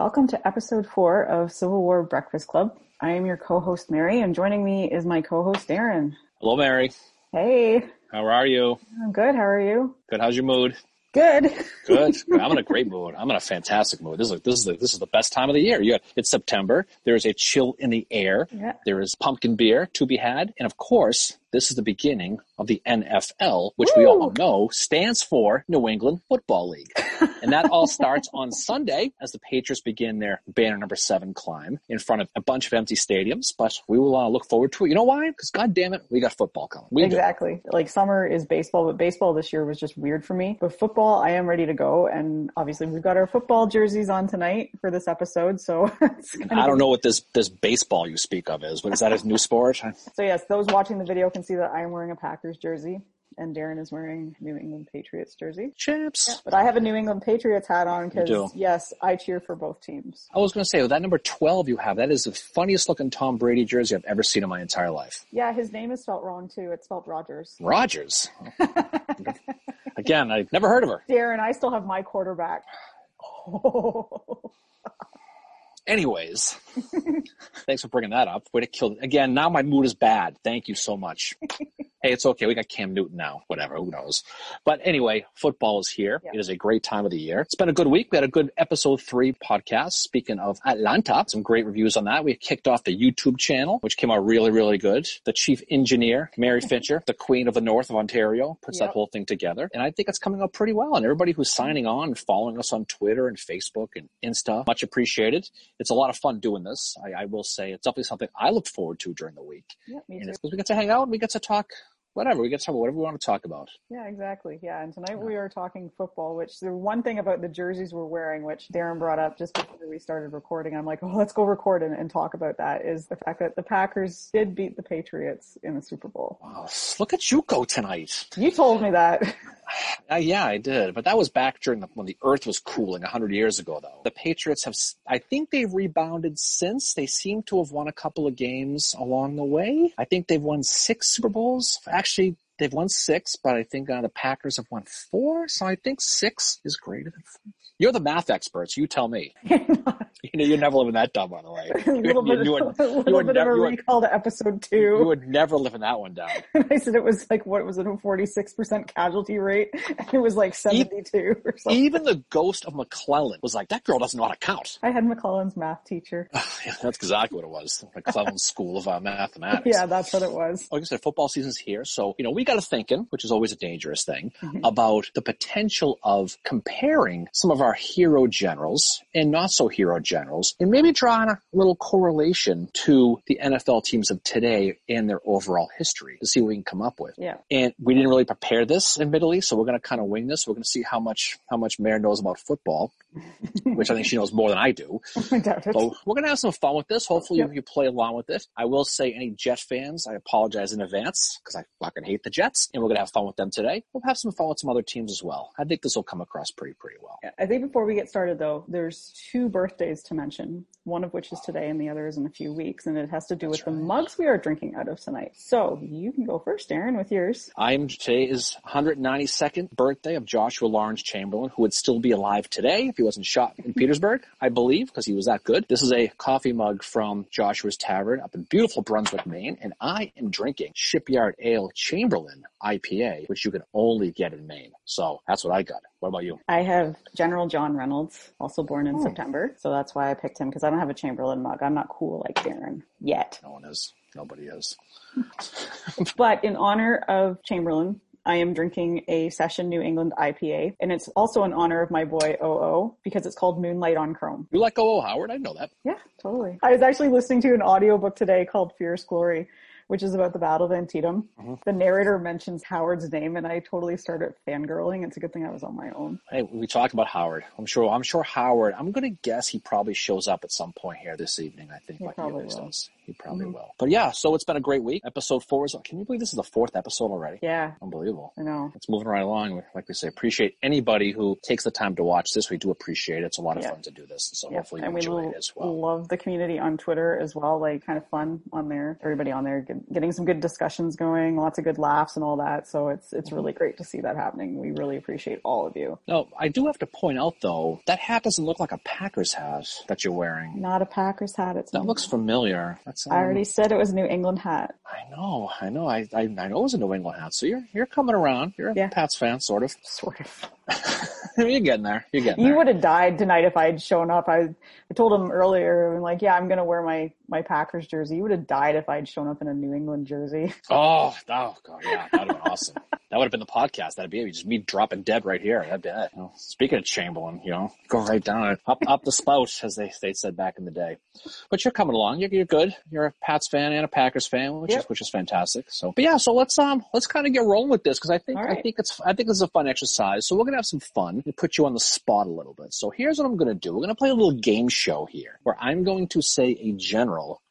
Welcome to episode four of Civil War Breakfast Club. I am your co-host Mary, and joining me is my co-host Darren. Hello, Mary. Hey, How are you? I'm good. How are you? Good. How's your mood? Good. Good. I'm in a great mood. I'm in a fantastic mood. This is this is the, this is the best time of the year. Got, it's September. There is a chill in the air. Yeah. There is pumpkin beer to be had, and of course, this is the beginning of the NFL, which we all know stands for New England Football League. and that all starts on Sunday as the Patriots begin their banner number seven climb in front of a bunch of empty stadiums. But we will uh, look forward to it. You know why? Because God damn it, we got football coming. We. Exactly. Like summer is baseball, but baseball this year was just weird for me. But football, I am ready to go. And obviously we've got our football jerseys on tonight for this episode. So it's I don't know what this this baseball you speak of is. What is that? A new sport? So yes, those watching the video can see that I am wearing a Packers jersey and Darren is wearing New England Patriots jersey. Chips. But I have a New England Patriots hat on because yes, I cheer for both teams. I was going to say that number twelve you have. That is the funniest looking Tom Brady jersey I've ever seen in my entire life. Yeah, his name is spelled wrong too. It's spelled Rodgers. Rodgers. Again, I've never heard of her. Darren, I still have my quarterback. Oh. Anyways, thanks for bringing that up. Way to kill Again, now my mood is bad. Thank you so much. hey, it's okay. We got Cam Newton now. Whatever. Who knows? But anyway, football is here. Yeah. It is a great time of the year. It's been a good week. We had a good episode three podcast. Speaking of Atlanta, some great reviews on that. We kicked off the YouTube channel, which came out really, really good. The chief engineer, Mary Fincher, the queen of the north of Ontario, puts Yep. that whole thing together. And I think it's coming out pretty well. And everybody who's signing on and following us on Twitter and Facebook and Insta, much appreciated. It's a lot of fun doing this. I, I will say it's definitely something I look forward to during the week. yeah, me And too. because we get to hang out and we get to talk whatever. We get to talk about whatever we want to talk about. Yeah, exactly. Yeah, and tonight we are talking football, which the one thing about the jerseys we're wearing, which Darren brought up just before we started recording, I'm like, oh, let's go record and, and talk about that, is the fact that the Packers did beat the Patriots in the Super Bowl. Wow, look at you go tonight. You told me that. Uh, yeah, I did, but that was back during the, when the Earth was cooling hundred years ago. Though the Patriots have, I think they've rebounded since. They seem to have won a couple of games along the way. I think they've won six Super Bowls. Actually, they've won six, but I think uh, the Packers have won four. So I think six is greater than. Four. You're the math experts. You tell me. You know, you're never living that dumb, by the way. a little bit, you, of, would, a little you would bit of never- a you recall to episode two. you would never living that one down. I said it was like what was it a forty six percent casualty rate, and it was like seventy two or something. Even the ghost of McClellan was like, that girl doesn't know how to count. I had McClellan's math teacher. Yeah, that's exactly what it was. McClellan School of uh, Mathematics. Yeah, that's what it was. Like I said, football season's here. So, you know, we got to thinking, which is always a dangerous thing, Mhm. about the potential of comparing some of our hero generals and not so hero generals and maybe drawing a little correlation to the NFL teams of today and their overall history to see what we can come up with. Yeah. And we didn't really prepare this, admittedly, so we're going to kind of wing this. We're going to see how much, how much Mare knows about football, which I think she knows more than I do. I doubt it. So we're gonna have some fun with this. Hopefully Yep. you, you play along with it. I will say any Jet fans, I apologize in advance because I fucking hate the Jets and we're gonna have fun with them today. We'll have some fun with some other teams as well. I think this will come across pretty, pretty well. I think before we get started though, there's two birthdays to mention, one of which is today and the other is in a few weeks, and it has to do That's with the mugs we are drinking out of tonight. So you can go first, Darren, with yours. I'm today is 192nd birthday of Joshua Lawrence Chamberlain, who would still be alive today if he wasn't shot in Petersburg, I believe, because he was that good. This is a coffee mug from Joshua's Tavern up in beautiful Brunswick, Maine, and I am drinking Shipyard Ale Chamberlain IPA, which you can only get in Maine. So that's what I got. What about you? I have General John Reynolds, also born in Oh. September, so that's why I picked him because I don't have a Chamberlain mug. I'm not cool like Darren yet. No one is. Nobody is. But in honor of Chamberlain, I am drinking a Session New England IPA, and it's also in honor of my boy OO because it's called Moonlight on Chrome. You like O.O. Howard? I know that. Yeah, totally. I was actually listening to an audiobook today called Fierce Glory, which is about the Battle of Antietam. Mhm. The narrator mentions Howard's name, and I totally started fangirling. It's a good thing I was on my own. Hey, we talked about Howard. I'm sure. I'm sure Howard. I'm going to guess he probably shows up at some point here this evening. I think, He like he probably always will. does. He probably Mhm. will. But yeah, so it's been a great week. Episode four is. Can you believe this is the fourth episode already? Yeah, Unbelievable. I know. It's moving right along. Like we say, appreciate anybody who takes the time to watch this. We do appreciate it. It's a lot of Yeah. fun to do this. So Yeah, hopefully you and we enjoy lo- it as well. love the community on Twitter as well. Like, kind of fun on there. Everybody on there get, getting some good discussions going, lots of good laughs and all that. So it's it's really great to see that happening. We really appreciate all of you. No, I do have to point out though, that hat doesn't look like a Packers hat that you're wearing. Not a Packers hat. It's That looks familiar. That's um, I already said it was a New England hat. I know, I know, I, I, I know it was a New England hat. So you're you're coming around. You're a Yeah. Pats fan, sort of. Sort of. you're getting there. You're getting You would have died tonight if I'd shown up. I, I told him earlier, I'm like, yeah, I'm gonna wear my my Packers jersey. You would have died if I'd shown up in a New England jersey. Oh, oh god, yeah, that'd have been awesome. That would have been the podcast. That'd be. Just me dropping dead right here. That'd be it. You know, speaking of Chamberlain, you know, go right down up up the spout, as they they said back in the day. But you're coming along. You're, you're good. You're a Pats fan and a Packers fan, which Yep. is which is fantastic. So, but yeah, so let's um let's kind of get rolling with this because I think All I think it's I think this is a fun exercise. So we're gonna have some fun and put you on the spot a little bit. So here's what I'm gonna do. We're gonna play a little game show here where I'm going to say a general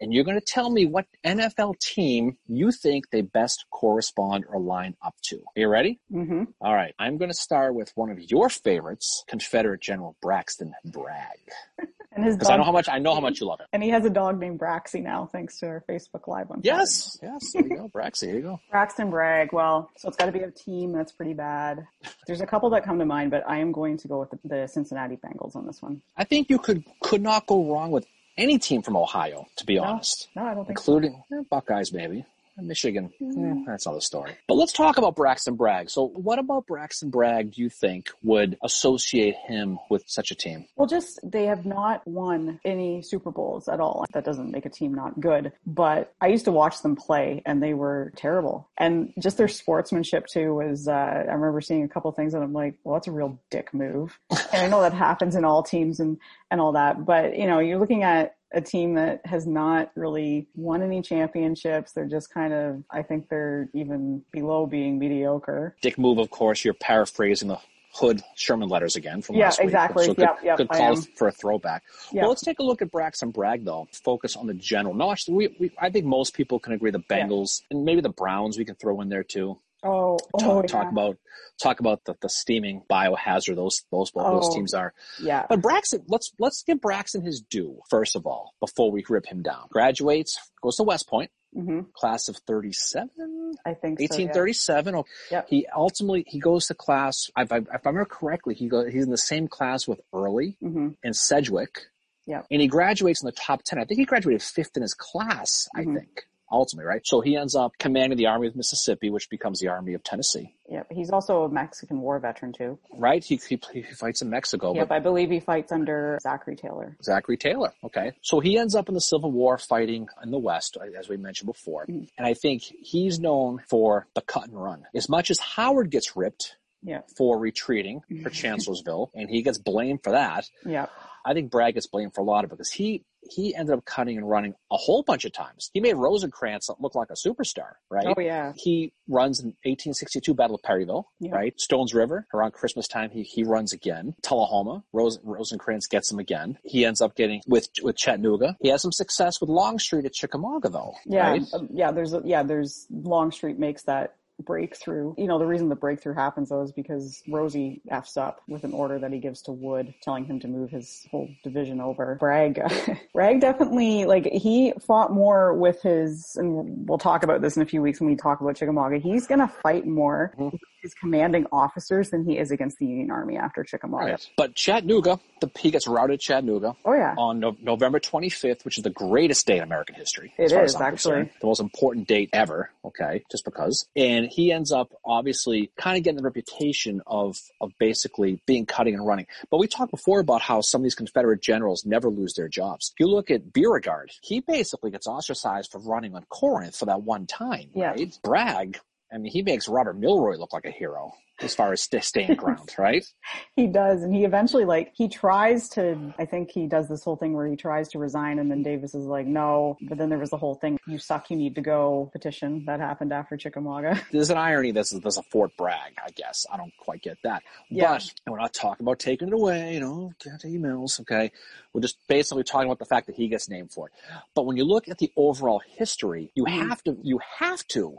and you're going to tell me what NFL team you think they best correspond or line up to. Are you ready? Mm-hmm. All right. I'm going to start with one of your favorites, Confederate General Braxton Bragg, And his because I know dog, how much I know how much you love him. and he has a dog named Braxy now, thanks to our Facebook Live on Yes, yes. There you go, Braxy. There you go. Braxton Bragg. Well, so it's got to be a team that's pretty bad. There's a couple that come to mind, but I am going to go with the, the Cincinnati Bengals on this one. I think you could could not go wrong with any team from Ohio, to be honest, No, I don't think so. including eh, Buckeyes maybe. Michigan, eh, that's another story. But let's talk about Braxton Bragg. So, what about Braxton Bragg do you think would associate him with such a team? Well, just they have not won any Super Bowls at all. That doesn't make a team not good, but I used to watch them play and they were terrible. And just their sportsmanship too was, uh, I remember seeing a couple things and I'm like, well, that's a real dick move. and I know that happens in all teams and, and all that, but you know, you're looking at a team that has not really won any championships. They're just kind of, I think they're even below being mediocre. Dick move, of course, you're paraphrasing the Hood Sherman letters again from Yeah, last week. Yeah exactly. Good, Yep, yep, good call for a throwback. Yeah. Well, let's take a look at Braxton Bragg, though. Focus on the general. No, actually, we, we, I think most people can agree the Bengals and maybe the Browns we can throw in there too. Oh, Talk, oh, talk yeah. about talk about the, the steaming biohazard those those those Oh. teams are. yeah. But Braxton, let's let's give Braxton his due first of all before we rip him down. Graduates, goes to West Point, hmm class of thirty seven. I think so, yeah. 1837. Oh. He ultimately he goes to class. If I, if I remember correctly, he go, he's in the same class with Early hmm and Sedgwick. Yep. And he graduates in the top ten. I think he graduated fifth in his class. Mhm. I think ultimately, right? So he ends up commanding the Army of Mississippi, which becomes the Army of Tennessee. Yep, he's also a Mexican War veteran too. Right? He he, he fights in Mexico, Yep, I believe he fights under Zachary Taylor. Zachary Taylor. Okay. So he ends up in the Civil War fighting in the West, as we mentioned before. Mhm. And I think he's known for the cut and run. As much as Howard gets ripped Yeah, for retreating for Chancellorsville, and he gets blamed for that, yeah, I think Bragg gets blamed for a lot of it because he he ended up cutting and running a whole bunch of times. He made Rosecrans look like a superstar, right? Oh yeah, He runs in 1862 Battle of Perryville, Yeah. right? Stones River around Christmas time. He he runs again. Tullahoma, Rose, Rosecrans gets him again. He ends up getting with with Chattanooga. He has some success with Longstreet at Chickamauga, though. yeah, right? um, yeah. There's yeah, there's Longstreet makes that breakthrough. You know, the reason the breakthrough happens though is because Rosie f's up with an order that he gives to Wood, telling him to move his whole division over. Bragg, Bragg definitely like he fought more with his, and we'll talk about this in a few weeks when we talk about Chickamauga. He's gonna fight more Mhm. His commanding officers than he is against the Union Army after Chickamauga. Right. But Chattanooga, the, he gets routed at Chattanooga. Oh yeah. on no- November 25th, which is the greatest day in American history. It is, actually. concerned. The most important date ever, okay, just because. And he ends up obviously kind of getting the reputation of, of basically being cutting and running. But we talked before about how some of these Confederate generals never lose their jobs. If you look at Beauregard, he basically gets ostracized for running on Corinth for that one time, Yeah. right? Bragg, I mean, he makes Robert Milroy look like a hero. as far as st- staying ground, right? He does, and he eventually like he tries to. I think he does this whole thing where he tries to resign, and then Davis is like, "No." But then there was the whole thing, "You suck, you need to go." Petition that happened after Chickamauga. There's an irony. This is there's a Fort Bragg, I guess. I don't quite get that, Yeah. but we're not talking about taking it away. You know, get emails, okay? We're just basically talking about the fact that he gets named for it. But when you look at the overall history, you Mhm. have to you have to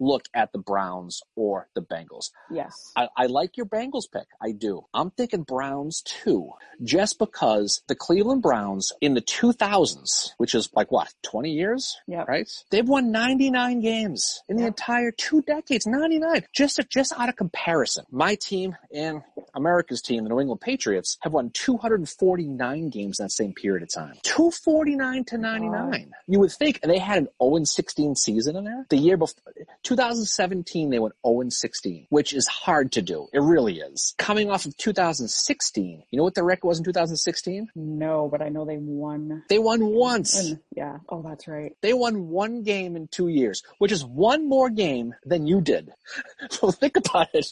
look at the Browns or the Bengals. Yes. I, I like your Bengals pick. I do. I'm thinking Browns too, just because the Cleveland Browns in the 2000s, which is like what, 20 years? Yeah. Right? They've won 99 games in the Yep. entire two decades. 99. Just, just out of comparison. My team and America's team, the New England Patriots, have won 249 games in that same period of time. 249 to 99. You would think they had an 0-16 season in there. The year before, 2017, they went 0-16, which is hard to do. It really is. Coming off of 2016, you know what their record was in 2016? No, but I know they won. They won once. And yeah. Oh, that's right. They won one game in two years, which is one more game than you did. So think about it.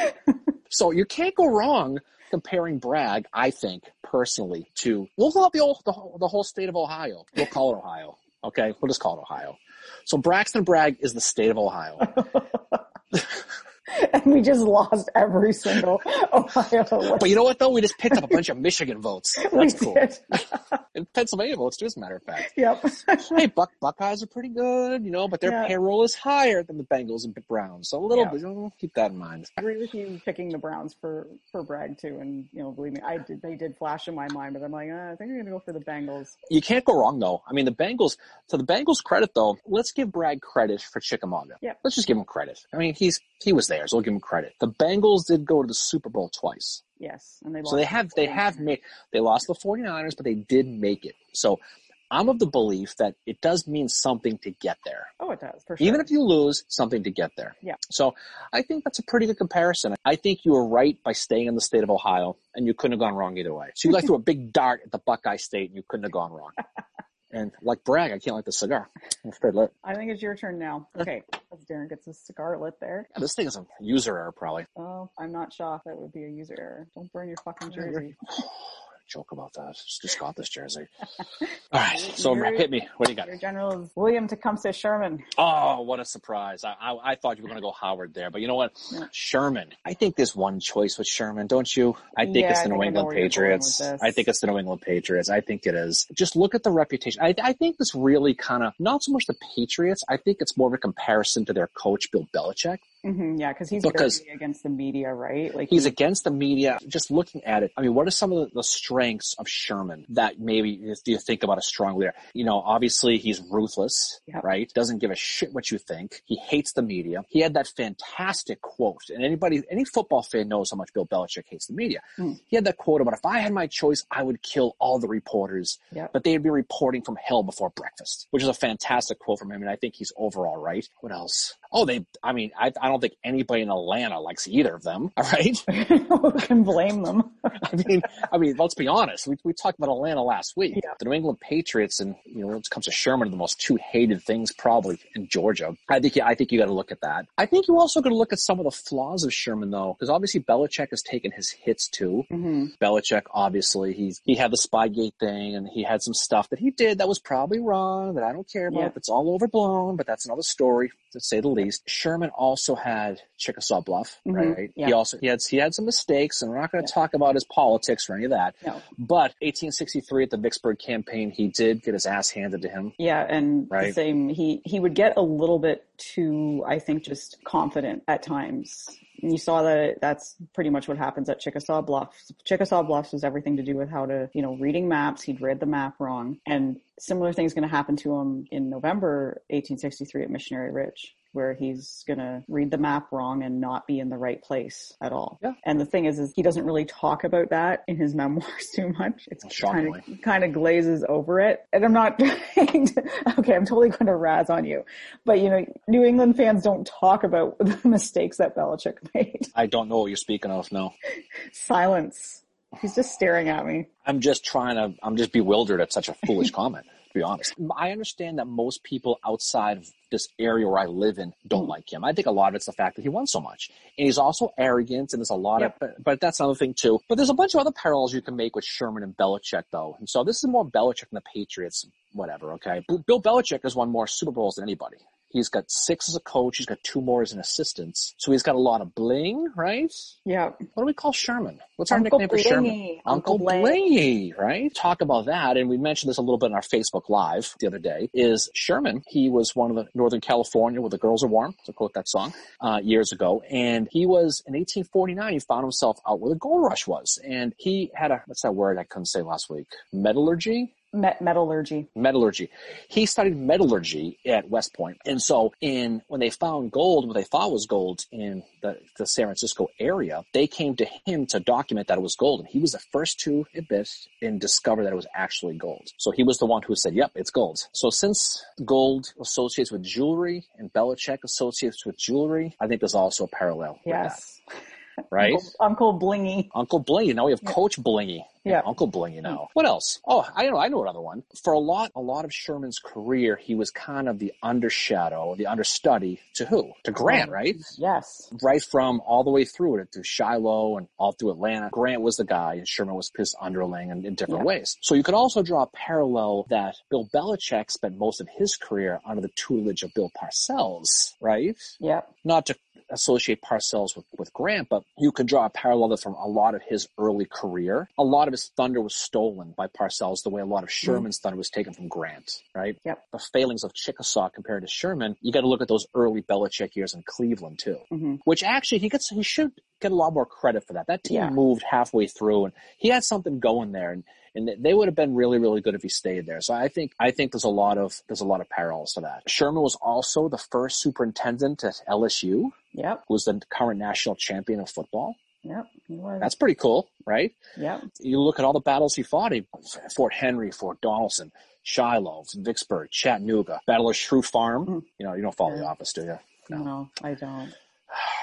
so you can't go wrong comparing Bragg, I think, personally, to, we'll call it the whole, the whole, the whole state of Ohio. We'll call it Ohio. Okay? We'll just call it Ohio. So Braxton Bragg is the state of Ohio. and we just lost every single Ohio. But you know what though? We just picked up a bunch of Michigan votes. we That's cool. did. And Pennsylvania votes too, as a matter of fact. yep. hey, Buck Buckeyes are pretty good, you know, but their Yeah. payroll is higher than the Bengals and Browns. So a little Yeah. bit, you know, keep that in mind. I agree with you picking the Browns for for Bragg too, and you know, believe me, I did. They did flash in my mind, but I'm like, uh, I think I'm gonna go for the Bengals. You can't go wrong though. I mean, the Bengals. To the Bengals' credit though, let's give Bragg credit for Chickamauga. Yeah. Let's just give him credit. I mean, he's he was there, so we'll give him credit. The Bengals did go to the Super Bowl twice. Yes, and they So they have they have made they lost the 49ers, but they did make it. So I'm of the belief that it does mean something to get there. Oh, it does sure. Even if you lose, something to get there. Yeah. So I think that's a pretty good comparison. I think you were right by staying in the state of Ohio, and you couldn't have gone wrong either way. So you like threw a big dart at the Buckeye State, and you couldn't have gone wrong. And like Bragg, I can't light the cigar. It's pretty lit. I think it's your turn now. Okay, as Darren gets his cigar lit there. Yeah, this thing is a user error, probably. Oh, I'm not shocked. That would be a user error. Don't burn your fucking jersey. Joke about that. Just, got this jersey. All right, so hit me. What do you got? Your general is William Tecumseh Sherman. Oh, what a surprise. I, I, I thought you were going to go Howard there, but you know what? Yeah. Sherman. I think there's one choice with Sherman, don't you? I think Yeah, it's the New I England where you're going Patriots. I think it's the New England Patriots. I think it is. Just look at the reputation. I, I think this really kind of, not so much the Patriots, I think it's more of a comparison to their coach, Bill Belichick. Hmm yeah, because he's Because- against the media, right? Like He's he- against the media. Just looking at it, I mean, what are some of the, strengths of Sherman that maybe you think about a strong leader? You know, obviously he's ruthless, Yep. right? Doesn't give a shit what you think. He hates the media. He had that fantastic quote, and anybody, any football fan knows how much Bill Belichick hates the media. Hmm. He had that quote about if I had my choice, I would kill all the reporters, Yep. but they'd be reporting from hell before breakfast, which is a fantastic quote from him, and I think he's overall right. What else? Oh, they, I mean, I, I don't think anybody in Atlanta likes either of them, all right? Who can blame them? I mean, I mean, let's be honest. We, we talked about Atlanta last week. Yeah. The New England Patriots, and you know, when it comes to Sherman, are the most two hated things probably in Georgia. I think, I think you got to look at that. I think you also got to look at some of the flaws of Sherman, though, because obviously Belichick has taken his hits too. hmm Belichick, obviously, he's he had the Spygate thing, and he had some stuff that he did that was probably wrong that I don't care about. Yeah. That's all overblown, but that's another story to say the least. Sherman also had Chickasaw Bluff, Mhm. right? Yeah. He also he had he had some mistakes, and we're not going to Yeah. talk about his politics or any of that. No. But 1863 at the Vicksburg campaign, he did get his ass handed to him. Yeah, and the Right. same. He he would get a little bit too, I think, just confident at times. You saw that that's pretty much what happens at Chickasaw Bluffs. Chickasaw Bluffs was everything to do with how to, you know, reading maps. He'd read the map wrong, and similar things going to happen to him in November 1863 at Missionary Ridge. Where he's gonna read the map wrong and not be in the right place at all. Yeah. And the thing is, is he doesn't really talk about that in his memoirs too much. It's kind of kind of glazes over it. And I'm not trying to, okay, I'm totally going to razz on you. But you know, New England fans don't talk about the mistakes that Belichick made. I don't know what you're speaking of. No, Silence. He's just staring at me. I'm just trying to. I'm just bewildered at such a foolish comment. Be honest. I understand that most people outside of this area where I live in don't Mm. like him. I think a lot of it's the fact that he won so much. And he's also arrogant and there's a lot Yep. of, but, but that's another thing too. But there's a bunch of other parallels you can make with Sherman and Belichick though. And so this is more Belichick than the Patriots, whatever, okay? Bill Belichick has won more Super Bowls than anybody. He's got six as a coach. He's got two more as an assistant. So he's got a lot of bling, right? Yeah. What do we call Sherman? What's our Uncle nickname for Sherman? Blingy. Uncle Uncle Bling. Blingy, right? Talk about that, and we mentioned this a little bit in our Facebook Live the other day. Is Sherman? He was one of the Northern California where the girls are warm, to quote that song, uh, years ago, and he was in 1849. He found himself out where the gold rush was, and he had a what's that word I couldn't say last week? Metallurgy Met- metallurgy. metallurgy. He studied metallurgy at West And so in when they found gold, what they thought was gold in the, the San Francisco area, they came to him to document that it was gold. And he was the first to admit and discover that it was actually gold. So he was the one who said, yep, it's gold. So since gold associates with jewelry and Belichick associates with jewelry, I think there's also a parallel Yes. right? Uncle, Uncle Blingy. Uncle Blingy. Now we have Coach Blingy. Yeah. Uncle Blingy now. What else? Oh, I know. I know another one. For a lot, a lot of Sherman's career, he was kind of the undershadow, the understudy to who? To Grant, right? Yes. Right from all the way through it, through Shiloh and all through Atlanta. Grant was the guy, and Sherman was his underling in, in different Yeah. ways. So you could also draw a parallel that Bill Belichick spent most of his career under the tutelage of Bill Parcells, right? Yep. not to associate Parcells with, with Grant, but you can draw a parallel from a lot of his early career. A lot of his thunder was stolen by Parcells the way a lot of Sherman's thunder was taken from Grant, right? Yep. The failings of Chickasaw compared to Sherman, you got to look at those early Belichick years in Cleveland too, Mhm. which actually he gets, he should get a lot more credit for that. That team Yeah. moved halfway through and he had something going there and and they would have been really, really good if he stayed there. So I think I think there's a lot of there's a lot of parallels to that. Sherman was also the first superintendent at LSU, Yep. who was the current national champion of football. Yep. That's pretty cool, right? Yep. You look at all the battles he fought: he, Fort Henry, Fort Donelson, Shiloh, Vicksburg, Chattanooga, Battle of Schrute Farm. Mhm. You know, you don't follow the office, do you? No. No, I don't.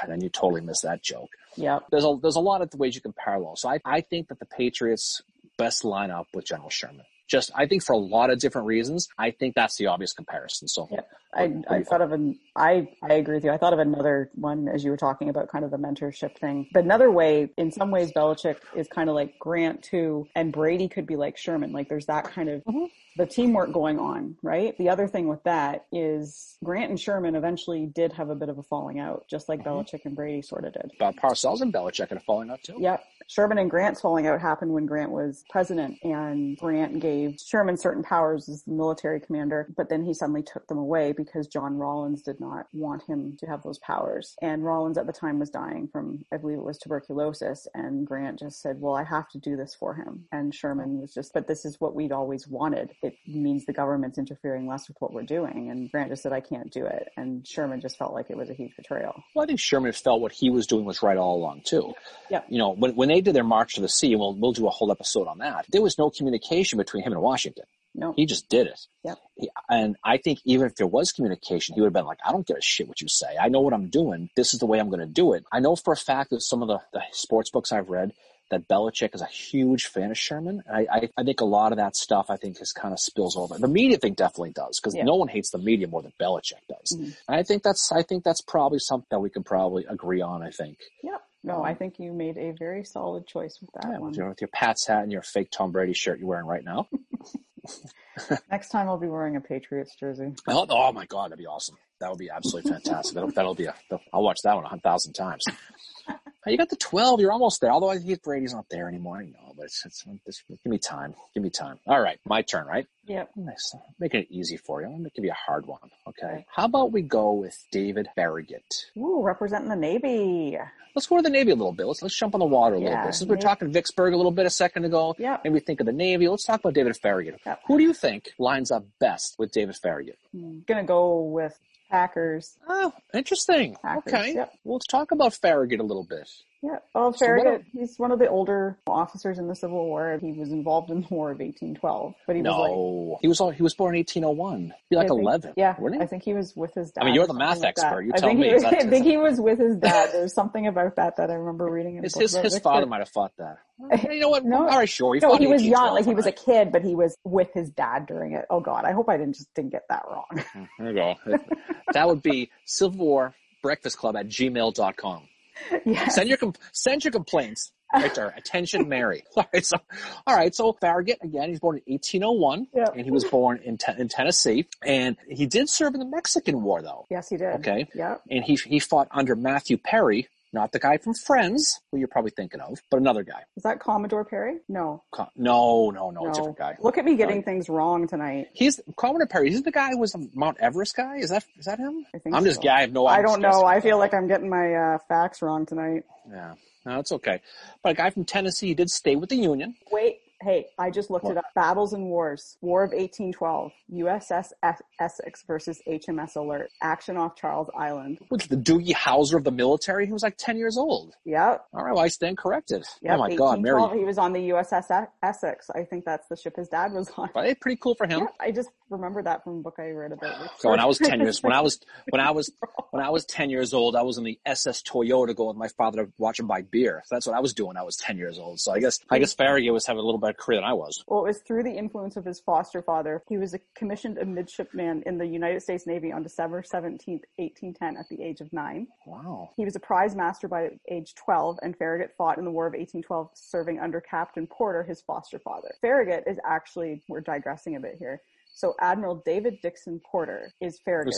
And then you totally miss that joke. Yeah. There's a there's a lot of ways you can parallel. So I I think that the Patriots best line up with General Sherman. Just I think for a lot of different reasons, I think that's the obvious comparison. So Yeah. I, What do I you thought of an I I agree with you. I thought of another one as you were talking about kind of the mentorship thing. But another way, in some ways, Belichick is kind of like Grant too, and Brady could be like Sherman. Like there's that kind of Mhm. the teamwork going on, right? The other thing with that is Grant and Sherman eventually did have a bit of a falling out, just like Mhm. Belichick and Brady sort of did. about Parcells and Belichick and a falling out too. Yep. Sherman and Grant's falling out happened when Grant was president and Grant gave Sherman certain powers as the military commander, but then he suddenly took them away because John Rawlins did not want him to have those powers. And Rawlins at the time was dying from, I believe it was tuberculosis. And Grant just said, well, I have to do this for him. And Sherman was just, but this is what we'd always wanted. It means the government's interfering less with what we're doing. And Grant just said, I can't do it. And Sherman just felt like it was a huge betrayal. Well, I think Sherman felt what he was doing was right all along too. Yeah. You know, when when they did their march to the sea, and we'll we'll do a whole episode on that. There was no communication between him and Washington. No. He just did it. Yep. He, and I think even if there was communication, he would have been like, I don't give a shit what you say. I know what I'm doing. This is the way I'm going to do it. I know for a fact that some of the, the sports books I've read that Belichick is a huge fan of Sherman. I, I, I think a lot of that stuff I think has kind of spills over. The media thing definitely does because Yeah. no one hates the media more than Belichick does. Mhm. And I think that's I think that's probably something that we can probably agree on. I think. Yep. No, I um, think you made a very solid choice with that Yeah, one. with your, with your Pats hat and your fake Tom Brady shirt you're wearing right now. Next time I'll be wearing a Patriots jersey. Oh, oh my God, that'd be awesome. That would be absolutely fantastic. That'll, that'll be a, I'll watch that one a thousand times. You got the 12. You're almost there. Although I think Brady's not there anymore. I know, but it's, it's, it's, give me time. Give me time. All right. My turn, right? Yep. Nice. Making it easy for you. I'm going to give you a hard one. Okay. Okay. How about we go with David Farragut? Ooh, representing the Navy. Let's go to the Navy a little bit. Let's, let's jump on the water a little bit. Since we we're talking Vicksburg a little bit a second ago, Yep. maybe think of the Navy. Let's talk about David Farragut. Yep. Who do you think lines up best with David Farragut? I'm hmm, gonna go with Packers. Oh, interesting. Packers, okay. yep. Well, let's talk about Farragut a little bit. Yeah. Well, So what Farragut, he's one of the older officers in the Civil War. He was involved in the War of 1812, but he was like, No, he was all, he was born in 1801. He like I think- 11. Yeah, I think he was with his dad. I mean, you're the math like that. expert. You tell think me. That- I think he was with his dad. There's something about that that I remember reading in His book his, his father might have fought that. You know what? No. all right, sure. He, No, he was young, like he was a kid, but he was with his dad during it. Oh God, I hope I didn't just didn't get that wrong. Mm-hmm. There you go. that would be Civil War Breakfast Club at gmail.com. yeah. Send your com- send your complaints. Right there. Attention, Mary. All right. So, all right. So Farragut again. He's born in 1801, Yep. and he was born in Ten- in Tennessee, and he did serve in the Mexican War, though. Yes, he did. Okay. Yeah. And he he fought under Matthew Perry, not the guy from Friends, who you're probably thinking of, but another guy. Is that Commodore Perry? No. Co- No, no, no, a different guy. Look at me getting No. things wrong tonight. He's Commodore Perry. He's the guy who was the Mount Everest guy. Is that is that him? I think I'm just guy. I have no. I I'm don't know. I guessing. feel like I'm getting my uh, facts wrong tonight. Yeah. No, it's okay. But a guy from Tennessee did stay with the Union. Wait, hey, I just looked What? it up. Battles and Wars. War of 1812. USS Es- Essex versus HMS Alert. Action off Charles Island. With the Doogie Howser of the military, he was like 10 years old. Yep. All right, well, I stand corrected. Oh, yep. oh my God, Mary. He was on the USS Essex. I think that's the ship his dad was on. But hey, pretty cool for him. Yeah, I just remember that from a book I read about. So when I was 10 years, when I was, when I was, when I was 10 years old, I was in the SS Toyota going with my father to watch him buy beer. So that's what I was doing. when I was 10 years old. So I guess, I guess Farragut was having a little better career than I was. Well, it was through the influence of his foster father. He was a commissioned a midshipman in the United States Navy on December 17th, 1810 at the age of nine. Wow. He was a prize master by age 12, and Farragut fought in the War of 1812, serving under Captain Porter, his foster father. Farragut is actually, we're digressing a bit here. So Admiral David Dixon Porter is Farragut.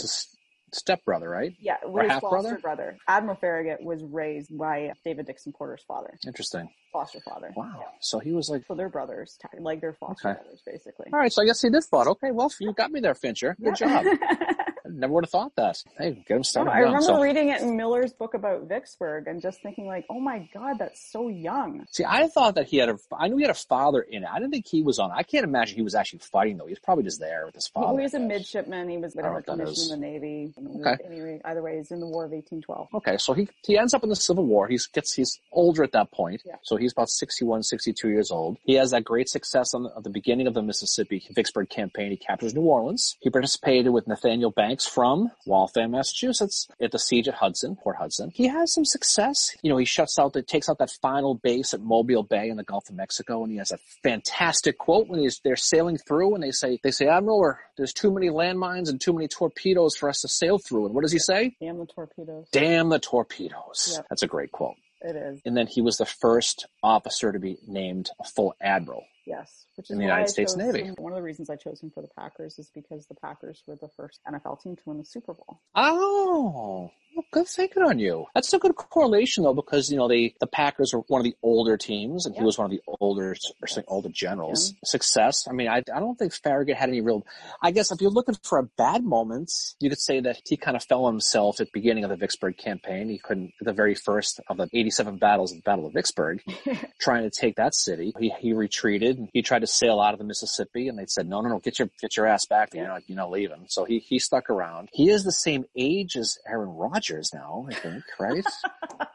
Stepbrother, right? yeah, or his foster brother. Admiral Farragut was raised by David Dixon Porter's father, Interesting. foster father. Wow. So he was like, So they're brothers, like they're foster Okay. brothers, basically. all right. So I guess he did thought, okay, well, you got me there, Fincher. Good Yeah. job. I never would have thought that. Hey, get him No, started I young. remember So, reading it in Miller's book about Vicksburg and just thinking like, oh my god, that's so young. see, I thought that he had a, I knew he had a father in it. I didn't think he was on. I can't imagine he was actually fighting though. He was probably just there with his father. he was a midshipman. He was I whatever what commissioned is. in the Navy. Okay. Anyway, either way, he's in the War of 1812. Okay, so he he ends up in the Civil War. He gets he's older at that point. Yeah. So he's about 61, 62 years old. He has that great success on the, the beginning of the Mississippi Vicksburg campaign. He captures New Orleans. He participated with Nathaniel Banks from Waltham, Massachusetts, at the siege at Hudson, Port Hudson. He has some success. You know, he shuts out, the, takes out that final base at Mobile Bay in the Gulf of Mexico, and he has a fantastic quote when he's they're sailing through, and they say they say ah, Admiral, there's too many landmines and too many torpedoes for us to sail through. And what does he say? Damn the torpedoes. Damn the torpedoes. Yep. That's a great quote. It is. And then he was the first officer to be named a full admiral. Yes. Which is In the United States chose Navy. One of the reasons I chose him for the Packers is because the Packers were the first NFL team to win the Super Bowl. Oh, well, good thinking on you. That's a good correlation though, because you know they the Packers were one of the older teams, and he was one of the older or say older generals. Success. I mean, I I don't think Farragut had any real. I guess if you're looking for a bad moment, you could say that he kind of fell on himself at the beginning of the Vicksburg campaign. He couldn't the very first of the 87 battles of the Battle of Vicksburg. trying to take that city. He, he retreated. He tried to sail out of the Mississippi, and they said, "No, no, no, get your get your ass back. You're not you're not leaving." So he he stuck around. He is the same age as Aaron Rodgers now, I think, right?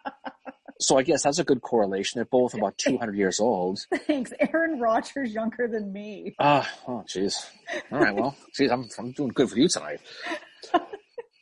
so I guess that's a good correlation. They're both about 200 years old. Thanks. Aaron Rodgers younger than me. Ah, oh, jeez. All right, well, geez, I'm I'm doing good for you tonight.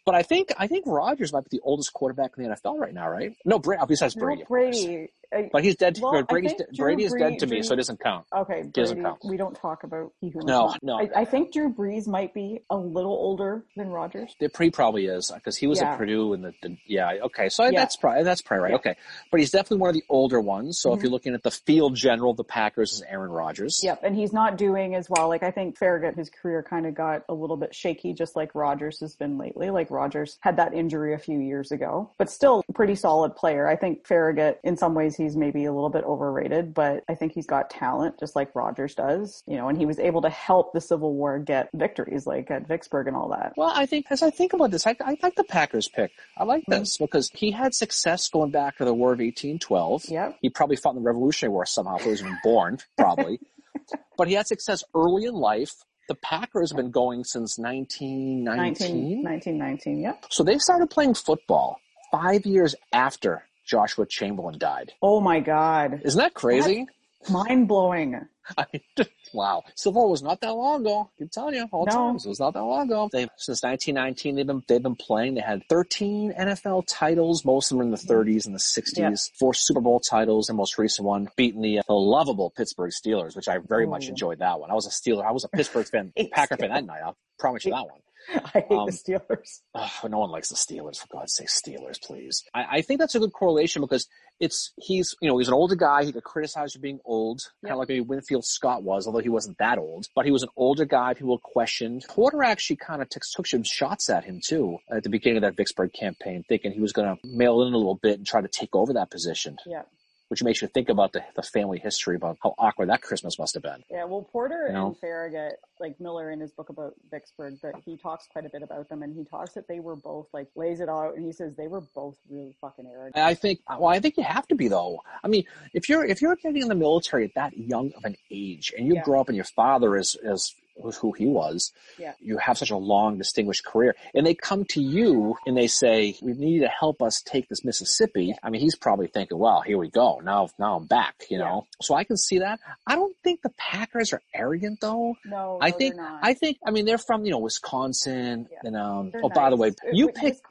But I think I think Rodgers might be the oldest quarterback in the NFL right now, right? No, Brady. Besides Brady, course. Brady. I- But he's dead. To, Well, Brady's de- Brady is dead to me, so it doesn't count. Okay, Doesn't Brady, count. we don't talk about he who No, no. I, I think Drew Brees might be a little older than Rodgers. It pre probably is because he was Yeah. at Purdue and the, the yeah okay so Yeah. that's probably that's probably right Yeah. okay but he's definitely one of the older ones so if Mhm. you're looking at the field general the Packers is Aaron Rodgers Yep, and he's not doing as well. Like I think Farragut, his career kind of got a little bit shaky, just like Rodgers has been lately. Like Rodgers had that injury a few years ago, but still a pretty solid player. I think Farragut, in some ways, he's maybe a little bit overrated, but I think he's got talent, just like Rodgers does. You know, and he was able to help the Civil War get victories, like at Vicksburg and all that. well I think as I think about this I, I like the Packers pick I like Mm-hmm. this because he had success going back to the War of 1812 Yep. he probably fought in the Revolutionary War somehow he was even born probably but he had success early in life the Packers have been going since 1919 19, 1919, yep. So they started playing football five years after Joshua Chamberlain died. Oh my God. Isn't that crazy? Mind blowing. I mean, wow. Civil War was not that long ago. I'm telling you, all No. times. It was not that long ago. They since 1919, they've been they've been playing. They had 13 NFL titles. Most of them in the 30s and the 60s. Yeah. Four Super Bowl titles. The most recent one beating the, uh, the lovable Pittsburgh Steelers, which I very much enjoyed that one. I was a Steeler. I was a Pittsburgh fan, Packer fan that night. I promise you that one. I hate Um, the Steelers. Ugh, no one likes the Steelers, for God's sake, Steelers, please. I, I think that's a good correlation because it's he's you know he's an older guy. He could criticize for being old, kind Yeah. of like maybe Winfield Scott was, although he wasn't that old. But he was an older guy. People questioned. Porter actually kind of took, took some shots at him too at the beginning of that Vicksburg campaign, thinking he was going to mail in a little bit and try to take over that position. Yeah. Which makes you think about the, the family history about how awkward that Christmas must have been. Yeah, well, Porter You know? and Farragut, like Miller in his book about Vicksburg, that he talks quite a bit about them, and he talks that they were both like lays it out, and he says they were both really fucking arrogant. I think, well, I think you have to be though. I mean, if you're if you're getting in the military at that young of an age, and you Yeah. grow up and your father is is was who he was, Yeah. you have such a long, distinguished career, and they come to you and they say, "We need you to help us take this Mississippi." I mean, he's probably thinking, "Well, here we go. Now, now I'm back." You Yeah. know, so I can see that. I don't think the Packers are arrogant though. No, I no, think. I think I mean they're from you know Wisconsin, Yeah. and um. They're Oh, by the way. Uh, you picked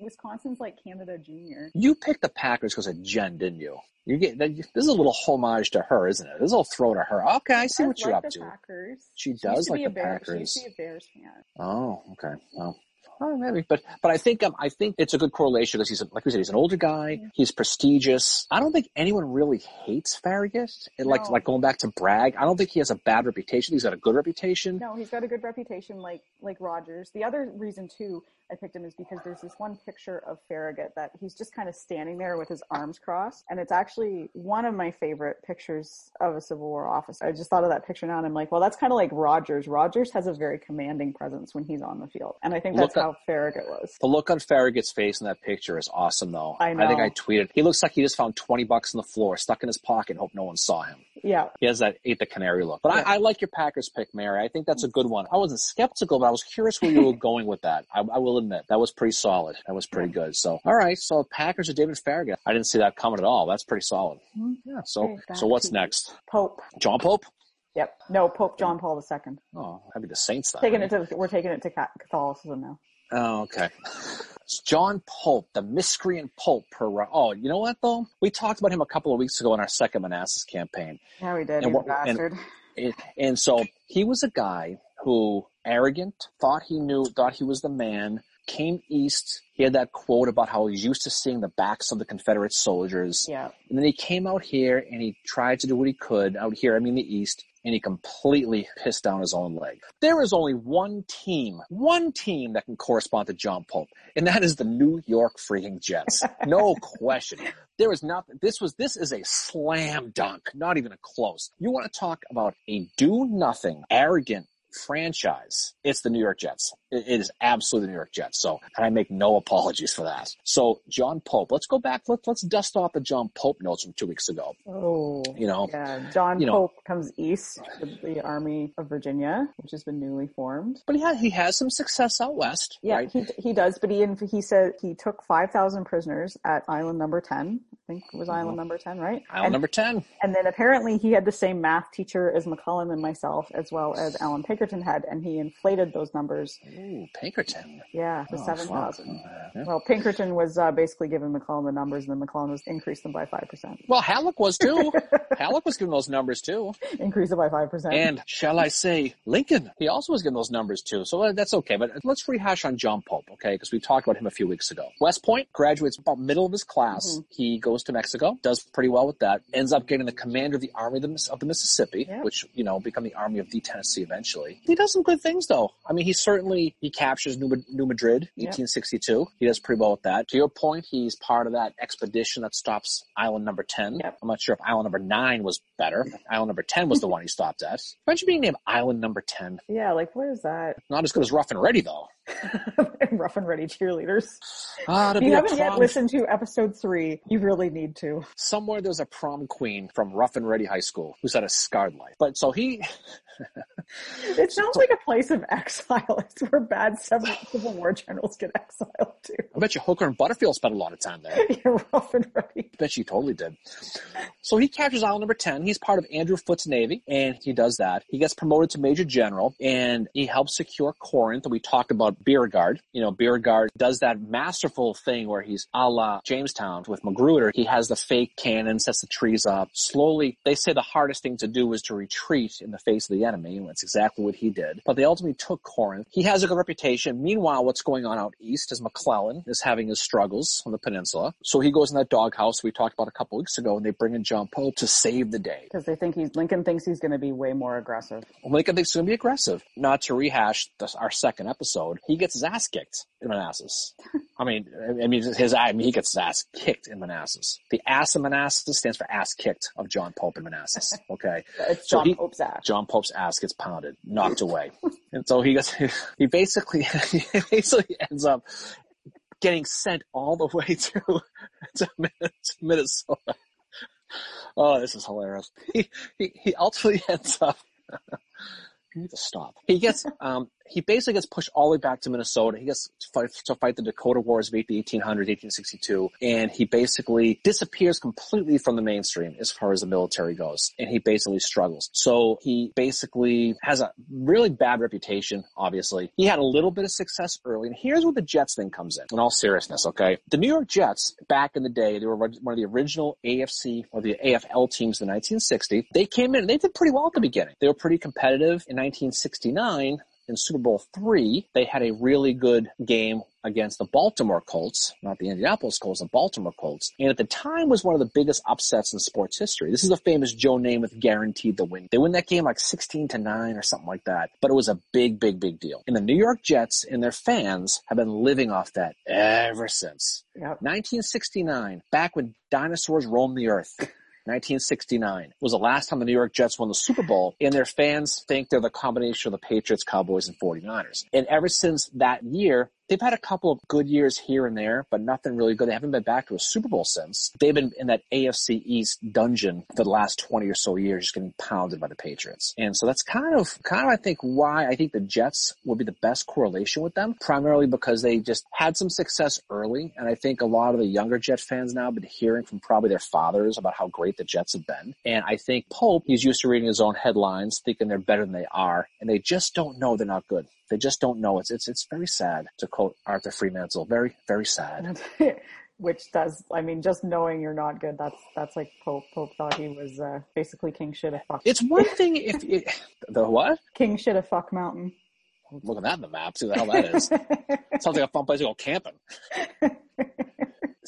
Wisconsin's like Canada Junior. you picked the Packers because of Jen, didn't you? You get that- this is a little homage to her, isn't it? This is a little throw to her. Okay, I see Does what you're up to. Packers. She does to like the Bear, She used to be a Bears fan. Oh, okay. Well, oh, maybe, but but I think um, I think it's a good correlation because he's a, like we said, he's an older guy. He's prestigious. I don't think anyone really hates Farragut. And like like going back to Bragg, I don't think he has a bad reputation. He's got a good reputation. No, he's got a good reputation, like like Rodgers. The other reason too I picked him is because there's this one picture of Farragut that he's just kind of standing there with his arms crossed, and it's actually one of my favorite pictures of a Civil War officer. I just thought of that picture now, and I'm like, well, that's kind of like Rodgers. Rodgers has a very commanding presence when he's on the field, and I think that's how Farragut was. The look on Farragut's face in that picture is awesome, though. I know. I think. I tweeted. He looks like he just found twenty bucks on the floor, stuck in his pocket, hope no one saw him. Yeah, He has that ate the canary look. But Yeah. I, I like your Packers pick, Mary. I think that's a good one. I wasn't skeptical, but I was curious where you were going with that. I, I will admit that was pretty solid. That was pretty good. So, all right. So Packers or David Farragut. I didn't see that coming at all. That's pretty solid. Mhm. Yeah. So, so what's next? Pope. John Pope? Yep. No, Pope John Paul II. Oh, that'd be the Saints then. Taking right? it to we're taking it to Catholicism now. Oh, okay. It's John Pope, the miscreant Pope. Per oh, you know what though? We talked about him a couple of weeks ago in our second Manassas campaign. Yeah, we did. And what- bastard. And, and so he was a guy who arrogant, thought he knew, thought he was the man, came east. He had that quote about how he's used to seeing the backs of the Confederate soldiers. yeah. And then he came out here and he tried to do what he could out here, I mean the east, and he completely pissed down his own leg. There is only one team, one team that can correspond to John Pope, and that is the New York freaking Jets. No question. There is not, this was, this is a slam dunk, not even a close. You want to talk about a do nothing, arrogant franchise, it's the New York Jets. It is absolutely the New York Jets. So, and I make no apologies for that. So, John Pope, let's go back. Let's, let's dust off the John Pope notes from two weeks ago. Oh. You know, Yeah, John You know. Pope comes east with the Army of Virginia, which has been newly formed. but he had, he has some success out west, Yeah, right? he he does, but he he said he took five thousand prisoners at Island Number Ten. Think it was Island Number Ten, right? Island and, number 10. and then apparently he had the same math teacher as McClellan and myself, as well as Allan Pinkerton had, and he inflated those numbers. Ooh, Pinkerton. Yeah, the Oh, seven fuck. thousand. Yeah. Well, Pinkerton was uh, basically giving McClellan the numbers, and then McClellan was increased them by five percent. Well, Halleck was too. Halleck was giving those numbers too. Increase it by five percent. And shall I say, Lincoln, he also was giving those numbers too. So uh, that's okay. But let's rehash on John Pope, okay? Because we talked about him a few weeks ago. West Point graduates about middle of his class. Mm-hmm. He goes to Mexico, does pretty well with that. Ends up getting the commander of the Army of the, of the Mississippi, Yeah. which you know become the Army of the Tennessee eventually. He does some good things though. I mean, he certainly he captures New, New Madrid, Yeah. 1862. He does pretty well with that. To your point, he's part of that expedition that stops Island Number Ten. Yep. I'm not sure if Island Number Nine was better. Island Number Ten was the one he stopped at. Imagine being named Island Number Ten. yeah, like where is that? Not as good as Rough and Ready though. Rough and ready cheerleaders. Ah, If you haven't yet listened to episode three, you really need to. somewhere there's a prom queen from Rough and Ready High School who's had a scarred life. But so he, It sounds like a place of exile. It's where bad Civil, Civil War generals get exiled to. I bet you Hooker and Butterfield spent a lot of time there. You're rough and ready. I bet you totally did. So he captures island number 10. He's part of Andrew Foote's Navy, and he does that. He gets promoted to Major General, and he helps secure Corinth. We talked about Beauregard. You know, Beauregard does that masterful thing where he's a la Jamestown with Magruder. He has the fake cannon, sets the trees up. Slowly, they say the hardest thing to do was to retreat in the face of the enemy, and that's exactly what he did. But they ultimately took Corinth. He has a good reputation. Meanwhile, what's going on out east is McClellan is having his struggles on the peninsula. So he goes in that doghouse we talked about a couple weeks ago, and they bring in John Pope to save the day. Because they think he's, Lincoln thinks he's going to be way more aggressive. Lincoln thinks he's going to be aggressive. Not to rehash this, our second episode, he gets his ass kicked in Manassas. I mean, I mean, his, I mean, he gets his ass kicked in Manassas. The ass of Manassas stands for ass kicked of John Pope in Manassas. Okay. It's John he, Pope's ass. John Pope's ass gets pounded, knocked away. and so he gets, he basically, he basically ends up getting sent all the way to, to Minnesota. Oh, this is hilarious. He, he, he ultimately ends up, you need to stop. He gets, um, he basically gets pushed all the way back to Minnesota. He gets to fight, to fight the Dakota Wars of the 1800s, 1862, and he basically disappears completely from the mainstream as far as the military goes, and he basically struggles. So he basically has a really bad reputation, obviously. He had a little bit of success early, and here's where the Jets thing comes in, in all seriousness, okay? The New York Jets, back in the day, they were one of the original AFC or the AFL teams in the 1960s. They came in, and they did pretty well at the beginning. They were pretty competitive in 1969 in Super Bowl three, they had a really good game against the Baltimore Colts, not the Indianapolis Colts, the Baltimore Colts. And at the time was one of the biggest upsets in sports history. This is the famous Joe Namath guaranteed the win. They win that game like 16 to 9 or something like that. But it was a big, big, big deal. And the New York Jets and their fans have been living off that ever since. Yep. 1969, back when dinosaurs roamed the earth. 1969 was the last time the New York Jets won the Super Bowl, and their fans think they're the combination of the Patriots, Cowboys, and 49ers. And ever since that year, They've had a couple of good years here and there, but nothing really good. They haven't been back to a Super Bowl since. They've been in that AFC East dungeon for the last 20 or so years, just getting pounded by the Patriots. And so that's kind of, kind of, I think, why I think the Jets would be the best correlation with them, primarily because they just had some success early. And I think a lot of the younger Jet fans now have been hearing from probably their fathers about how great the Jets have been. And I think Pope, he's used to reading his own headlines, thinking they're better than they are, and they just don't know they're not good. They just don't know. It's it's it's very sad to quote Arthur Fremantle. Very very sad. Which does, I mean, just knowing you're not good, that's that's like Pope. Pope thought he was uh, basically king shit a fuck. It's one thing if it, the what king shit a fuck mountain. Look at that in the map. See what the hell that is. Sounds like a fun place to go camping.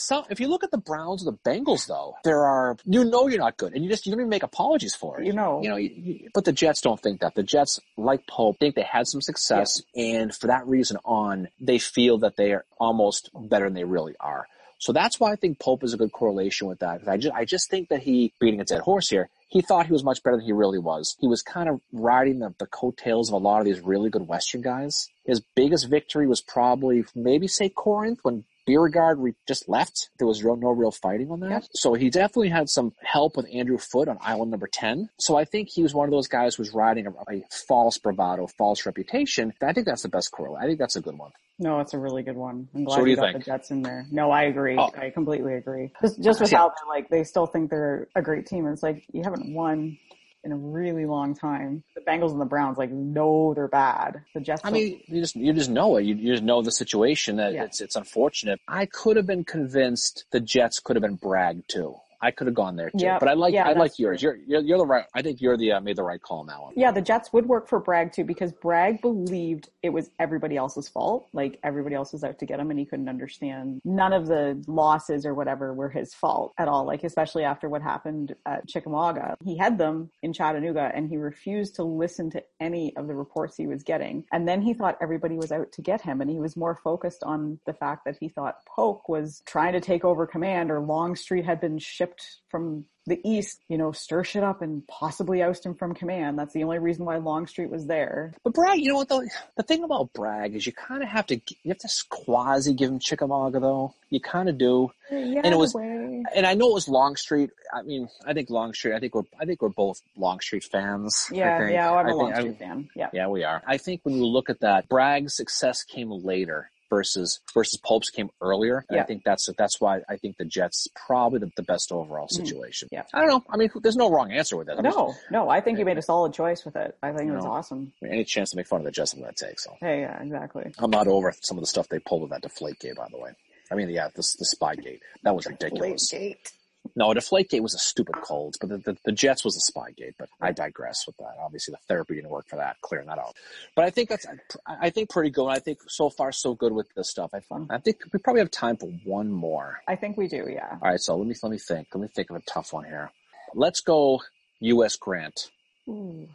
So if you look at the Browns or the Bengals, though, there are you know you're not good, and you just you don't even make apologies for it. You know, you know. You, you, but the Jets don't think that. The Jets, like Pope, think they had some success, yeah. and for that reason on, they feel that they are almost better than they really are. So that's why I think Pope is a good correlation with that. I just I just think that he beating a dead horse here. He thought he was much better than he really was. He was kind of riding the, the coattails of a lot of these really good Western guys. His biggest victory was probably maybe say Corinth when Beauregard re- just left. There was real, no real fighting on that. Yep. So he definitely had some help with Andrew Foote on island number 10. So I think he was one of those guys who was riding a, a false bravado, false reputation. I think that's the best correlate. I think that's a good one. No, it's a really good one. I'm glad so you, you got think? the Jets in there. No, I agree. Oh. I completely agree. Just, just with how they're like, they still think they're a great team. It's like, you haven't won in a really long time. The Bengals and the Browns, like, know they're bad. The Jets. I mean, you just you just know it. You, you just know the situation that yeah. it's it's unfortunate. I could have been convinced the Jets could have been Bragg too. I could have gone there too, yeah, but I like yeah, I like yours. You're, you're you're the right. I think you're the uh, made the right call on that. Yeah, the Jets would work for Bragg too because Bragg believed it was everybody else's fault. Like everybody else was out to get him, and he couldn't understand. None of the losses or whatever were his fault at all. Like especially after what happened at Chickamauga, he had them in Chattanooga, and he refused to listen to any of the reports he was getting. And then he thought everybody was out to get him, and he was more focused on the fact that he thought Polk was trying to take over command, or Longstreet had been shipped from the East, you know, stir shit up and possibly oust him from command. That's the only reason why Longstreet was there. But Bragg, you know what though? The thing about Bragg is you kind of have to you have to quasi give him Chickamauga though. You kind of do. Yeah, and it was, way. and I know it was Longstreet. I mean, I think Longstreet. I think we're, I think we're both Longstreet fans. Yeah, yeah, I'm I a think- Longstreet I- fan. Yeah. Yeah, we are. I think when you look at that, Bragg's success came later versus versus Pope's came earlier. And I think that's that's why I think the Jets probably the, the best overall Mhm. situation. Yeah. I don't know. I mean, there's no wrong answer with that. I mean, No, no, I think you made a solid choice with it. I think it was awesome. any chance to make fun of the Jets, I'm going to take. So Hey, yeah, exactly. I'm not over some of the stuff they pulled with that deflate gate. By the way, I mean, yeah, the the spy gate that was ridiculous. gate. No, deflate gate was a stupid cold, but the, the, the Jets was a spy gate. But I digress with that. Obviously, the therapy didn't work for that, clearing that out. But I think that's I think pretty good. I think so far so good with this stuff. I, mm-hmm. I think we probably have time for one more. I think we do, yeah. All right, so let me let me think. Let me think of a tough one here. Let's go U.S. Grant. Ooh.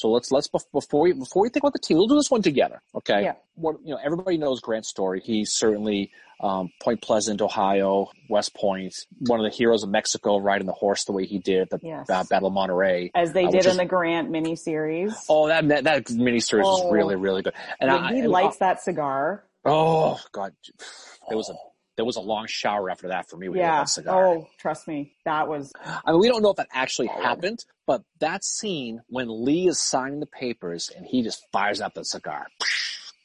So let's let's before we before we think about the team, we'll do this one together. Okay. Yeah. What you know, everybody knows Grant's story. He's certainly um, Point Pleasant, Ohio, West Point, one of the heroes of Mexico, riding the horse the way he did at the Yes. uh, Battle of Monterey. As they Uh, did in is- the Grant miniseries. Oh, that that, that miniseries Oh. was really really good. And I, he I- lights that cigar. oh god, it was a there was a long shower after that for me. Yeah. that cigar. Oh, trust me. That was I mean, we don't know if that actually happened, but that scene when Lee is signing the papers and he just fires out the cigar.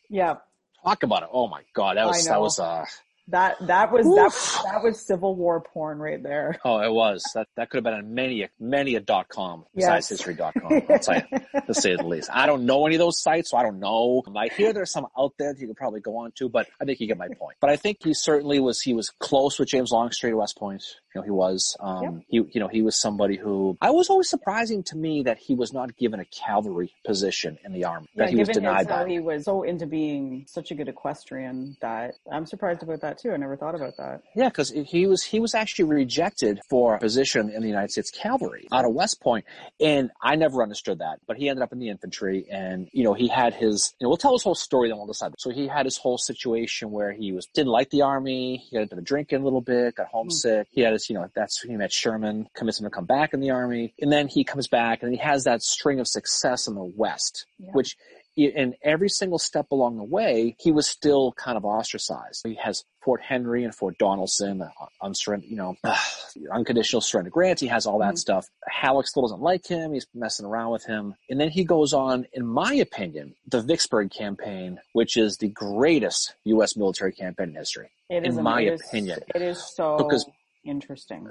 yeah. Talk about it. Oh my god, that was that was uh That that was that, Oof. that was Civil War porn right there. oh it was. That that could have been on many a many a dot com besides Yes. history dot com, I'll tell you, to say the least. I don't know any of those sites, so I don't know. I hear there's some out there that you could probably go on to, but I think you get my point. But I think he certainly was he was close with James Longstreet at West Point. You know, he was. Um he you know, he was somebody who I was always surprising to me that he was not given a cavalry position in the army. Yeah, that he was denied his, how that. he was so into being such a good equestrian that I'm surprised about that too. I never thought about that. Yeah, because he was he was actually rejected for a position in the United States Cavalry out of West Point, and I never understood that. But he ended up in the infantry, and you know he had his. You know, we'll tell his whole story, then we'll decide. So he had his whole situation where he was didn't like the army. He got into the drinking a little bit, got homesick. He had his, you know, that's when he met Sherman, convinced him to come back in the army, and then he comes back and he has that string of success in the West, Yeah. which in every single step along the way, he was still kind of ostracized. He has Fort Henry and Fort Donelson, uh, unsurrender, you know, unconditional surrender grants. He has all that Mhm. stuff. Halleck still doesn't like him. He's messing around with him. And then he goes on, in my opinion, the Vicksburg campaign, which is the greatest U.S. military campaign in history. It is In my opinion. it is so Because- interesting.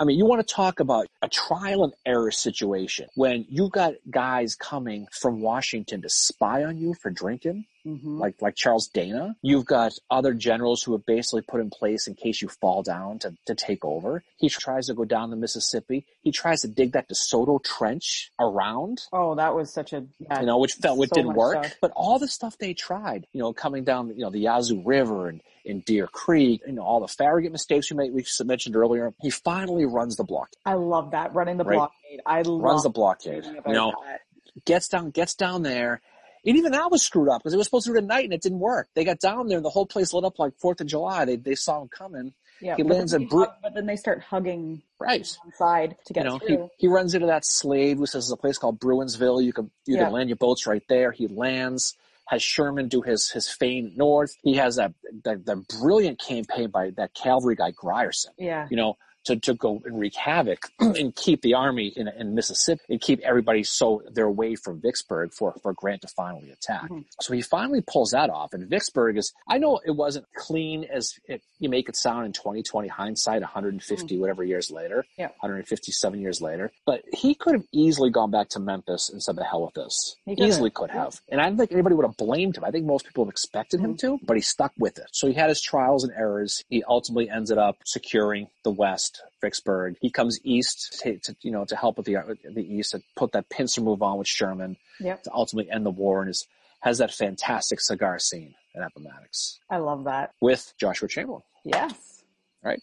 I mean, you want to talk about a trial and error situation when you got guys coming from Washington to spy on you for drinking. Hmm like like Charles Dana. You've got other generals who have basically put in place in case you fall down to, to take over. He tries to go down the Mississippi. He tries to dig that DeSoto Trench around. Oh, that was such a yeah, You know, which felt which so didn't work. stuff. But all the stuff they tried, you know, coming down, you know, the Yazoo River and in Deer Creek, you know, all the Farragut mistakes we made, we mentioned earlier. He finally runs the block, I love that running the Right. blockade. I love runs the blockade. You know, that. gets down, gets down there. And even that was screwed up because it was supposed to do it at night and it didn't work. They got down there and the whole place lit up like Fourth of July. They they saw him coming. Yeah, he lands a bru- but then they start hugging Right. side to You get know, he, through. he runs into that slave who says there's a place called Bruinsville. You can you Yeah. can land your boats right there. He lands. Has Sherman do his his feign north. He has that that brilliant campaign by that cavalry guy Grierson. yeah, You know, to, to go and wreak havoc and keep the army in, in Mississippi and keep everybody so they're away from Vicksburg for, for Grant to finally attack. Mhm. So he finally pulls that off. And Vicksburg is, I know it wasn't clean as it, you make it sound in 2020 hindsight, 150 whatever years later, Mm-hmm. Yeah. 157 years later. But he could have easily gone back to Memphis and said, the hell with this. He have. easily could have. And I don't think anybody would have blamed him. I think most people have expected him Mm-hmm. to, but he stuck with it. So he had his trials and errors. He ultimately ended up securing the West, Vicksburg. He comes east to, to you know, to help with the, the East, to put that pincer move on with Sherman yep. to ultimately end the war and is, has that fantastic cigar scene in Appomattox I love that. with Joshua Chamberlain. Yes, Right.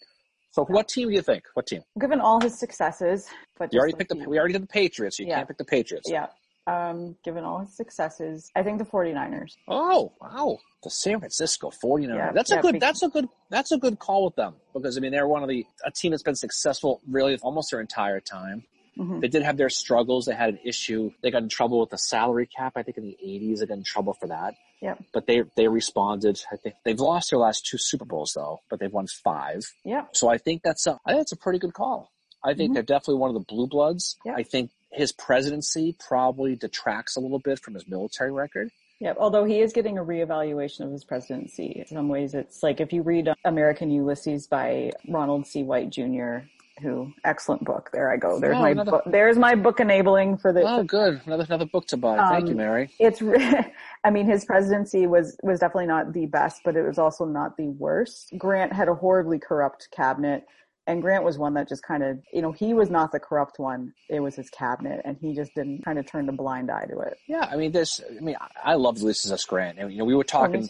So what team do you think? What team? given all his successes, but You just already picked the, we already did the Patriots. You Yeah. can't pick the Patriots. Yeah, um, given all his successes. I think the 49ers. Oh, wow. The San Francisco 49ers. Yeah, that's yeah, a good that's a good that's a good call with them because I mean they're one of the a team that's been successful really almost their entire time. Mhm. They did have their struggles. They had an issue. They got in trouble with the salary cap. I think in the 80s they got in trouble for that. Yep. But they they responded. I think they've lost their last two Super Bowls though, but they've won five. Yeah. So I think that's a I think that's a pretty good call. I think Mhm. they're definitely one of the blue bloods. Yeah. I think his presidency probably detracts a little bit from his military record. Yeah, although he is getting a reevaluation of his presidency. In some ways, it's like if you read American Ulysses by Ronald C. White Jr., who excellent book. There I go. There's Oh, my another- book. There's my book enabling for the. Oh, good. Another another book to buy. Thank you, Um, Mary. It's. re- I mean, his presidency was was definitely not the best, but it was also not the worst. Grant had a horribly corrupt cabinet. And Grant was one that just kind of, you know, he was not the corrupt one. It was his cabinet, and he just didn't kind of turn a blind eye to it. Yeah, I mean, this. I mean, I- I love Ulysses S. Grant. And, you know, we were Oh, talking.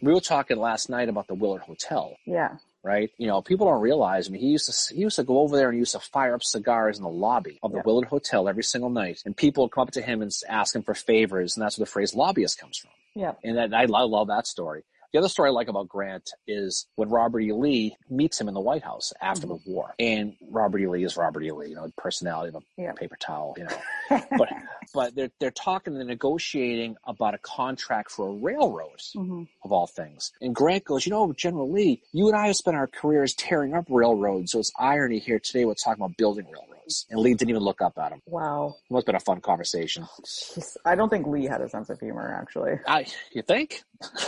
we were talking last night about the Willard Hotel, Yeah. right? You know, people don't realize. I mean, he used to he used to go over there and he used to fire up cigars in the lobby of the Yeah. Willard Hotel every single night, and people would come up to him and ask him for favors, and that's where the phrase lobbyist comes from. Yeah. And that, I, I love that story. The other story I like about Grant is when Robert E. Lee meets him in the White House after the war. And Robert E. Lee is Robert E. Lee, you know, the personality of a Yeah. paper towel, you know. but but they're they're talking and they're negotiating about a contract for a railroad Mhm. of all things. And Grant goes, you know, General Lee, you and I have spent our careers tearing up railroads, so it's irony here today we're talking about building railroads. And Lee didn't even look up at him. Wow. It must have been a fun conversation. Jeez. I don't think Lee had a sense of humor, actually. I you think?